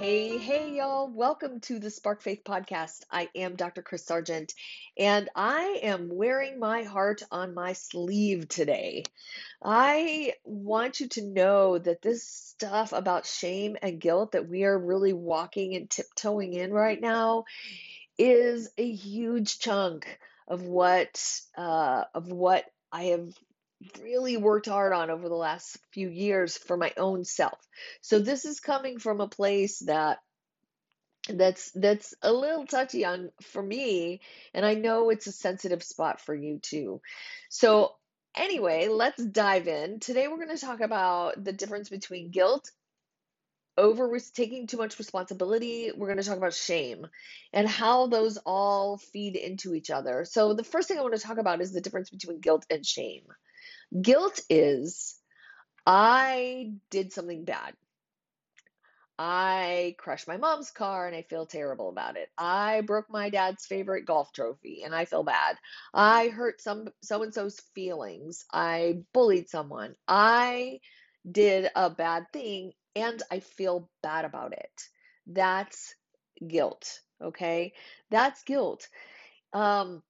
Hey, hey, y'all. Welcome to the Spark Faith podcast. I am Dr. Chris Sargent, and I am wearing my heart on my sleeve today. I want you to know that this stuff about shame and guilt that we are really walking and tiptoeing in right now is a huge chunk of what uh, of what I have really worked hard on over the last few years for my own self. So this is coming from a place that that's that's a little touchy on for me and I know it's a sensitive spot for you too. So anyway, let's dive in. Today we're going to talk about the difference between guilt over taking too much responsibility. We're going to talk about shame and how those all feed into each other. So, the first thing I want to talk about is the difference between guilt and shame. Guilt is I did something bad. I crashed my mom's car and I feel terrible about it. I broke my dad's favorite golf trophy and I feel bad. I hurt some so and so's feelings. I bullied someone. I did a bad thing and I feel bad about it. That's guilt, okay? That's guilt. Um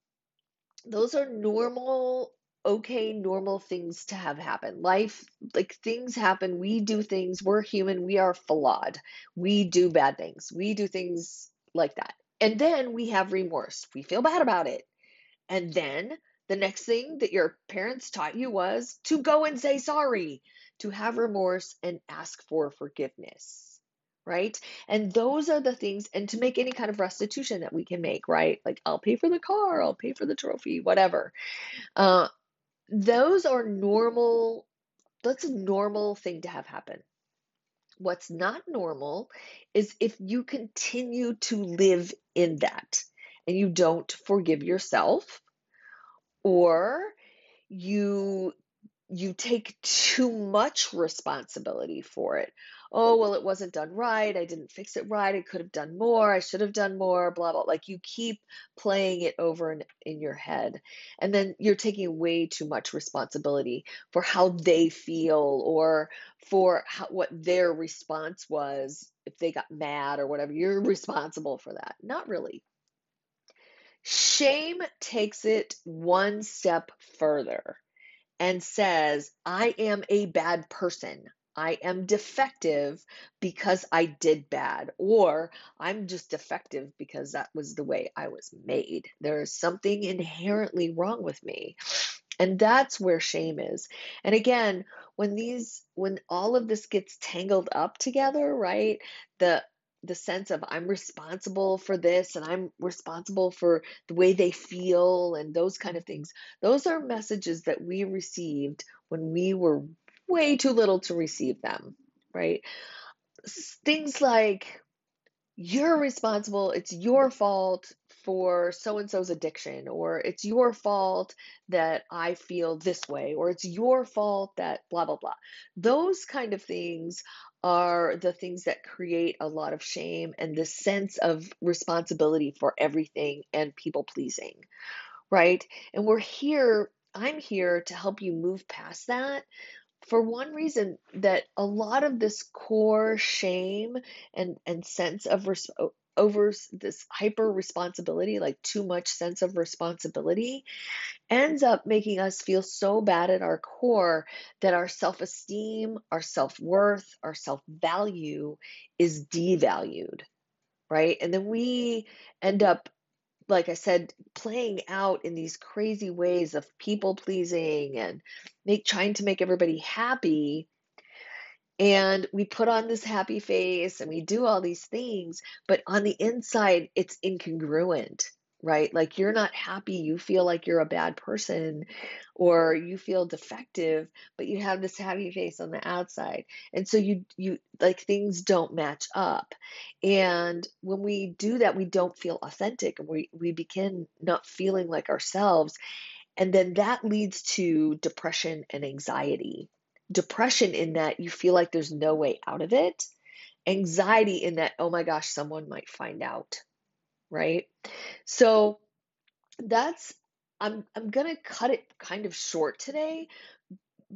those are normal okay, normal things to have happen. Life, like things happen. We do things. We're human. We are flawed. We do bad things. We do things like that. And then we have remorse. We feel bad about it. And then the next thing that your parents taught you was to go and say sorry, to have remorse and ask for forgiveness right? And those are the things, and to make any kind of restitution that we can make, right? Like, I'll pay for the car, I'll pay for the trophy, whatever. Uh, those are normal that's a normal thing to have happen. What's not normal is if you continue to live in that and you don't forgive yourself or you you take too much responsibility for it oh, well, it wasn't done right. I didn't fix it right. I could have done more. I should have done more, blah, blah. Like you keep playing it over in, in your head. And then you're taking way too much responsibility for how they feel or for how, what their response was if they got mad or whatever. You're responsible for that. Not really. Shame takes it one step further and says, I am a bad person. I am defective because I did bad, or I'm just defective because that was the way I was made. There is something inherently wrong with me. And that's where shame is. And again, when these when all of this gets tangled up together, right? The the sense of I'm responsible for this and I'm responsible for the way they feel and those kind of things. Those are messages that we received when we were way too little to receive them, right? Things like you're responsible, it's your fault for so and so's addiction, or it's your fault that I feel this way, or it's your fault that blah, blah, blah. Those kind of things are the things that create a lot of shame and this sense of responsibility for everything and people pleasing, right? And we're here, I'm here to help you move past that for one reason that a lot of this core shame and and sense of res- over this hyper responsibility like too much sense of responsibility ends up making us feel so bad at our core that our self-esteem our self-worth our self-value is devalued right? And then we end up like I said, playing out in these crazy ways of people pleasing and make trying to make everybody happy. And we put on this happy face and we do all these things, but on the inside, it's incongruent right? Like you're not happy, you feel like you're a bad person or you feel defective, but you have this happy face on the outside. And so you you like things don't match up. And when we do that, we don't feel authentic and we we begin not feeling like ourselves. And then that leads to depression and anxiety. Depression in that you feel like there's no way out of it. Anxiety in that, oh my gosh, someone might find out right? So that's I'm I'm going to cut it kind of short today,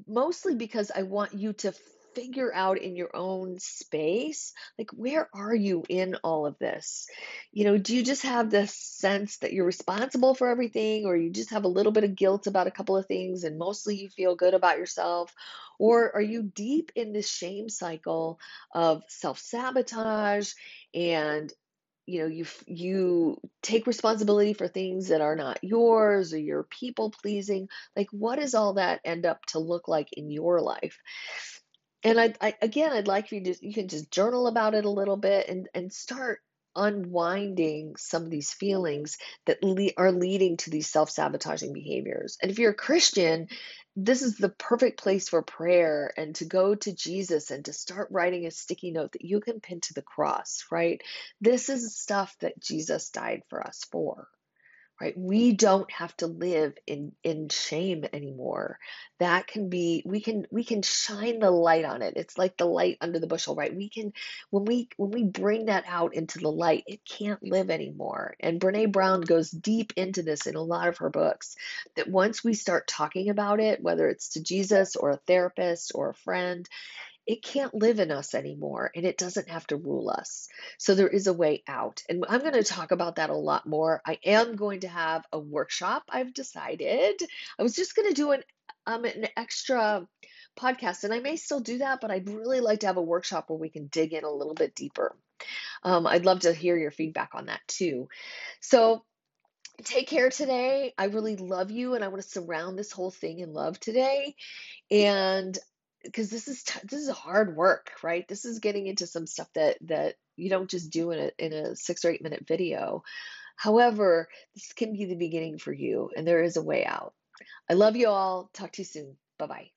mostly because I want you to figure out in your own space, like, where are you in all of this? You know, do you just have this sense that you're responsible for everything, or you just have a little bit of guilt about a couple of things and mostly you feel good about yourself? Or are you deep in this shame cycle of self sabotage and you know you you take responsibility for things that are not yours or you're people pleasing like what does all that end up to look like in your life? And I, I again i'd like you to you can just journal about it a little bit and and start unwinding some of these feelings that le- are leading to these self-sabotaging behaviors and if you're a christian this is the perfect place for prayer and to go to Jesus and to start writing a sticky note that you can pin to the cross, right? This is stuff that Jesus died for us for right? We don't have to live in in shame anymore. That can be we can we can shine the light on it. It's like the light under the bushel right? We can when we when we bring that out into the light it can't live anymore. And brene brown goes deep into this in a lot of her books that once we start talking about it whether it's to jesus or a therapist or a friend it can't live in us anymore and it doesn't have to rule us. So there is a way out. And I'm going to talk about that a lot more. I am going to have a workshop, I've decided. I was just going to do an um an extra podcast and I may still do that, but I'd really like to have a workshop where we can dig in a little bit deeper. Um, I'd love to hear your feedback on that too. So take care today. I really love you and I want to surround this whole thing in love today. And because this is t- this is hard work, right? This is getting into some stuff that that you don't just do in a in a six or eight minute video. However, this can be the beginning for you, and there is a way out. I love you all. Talk to you soon. Bye bye.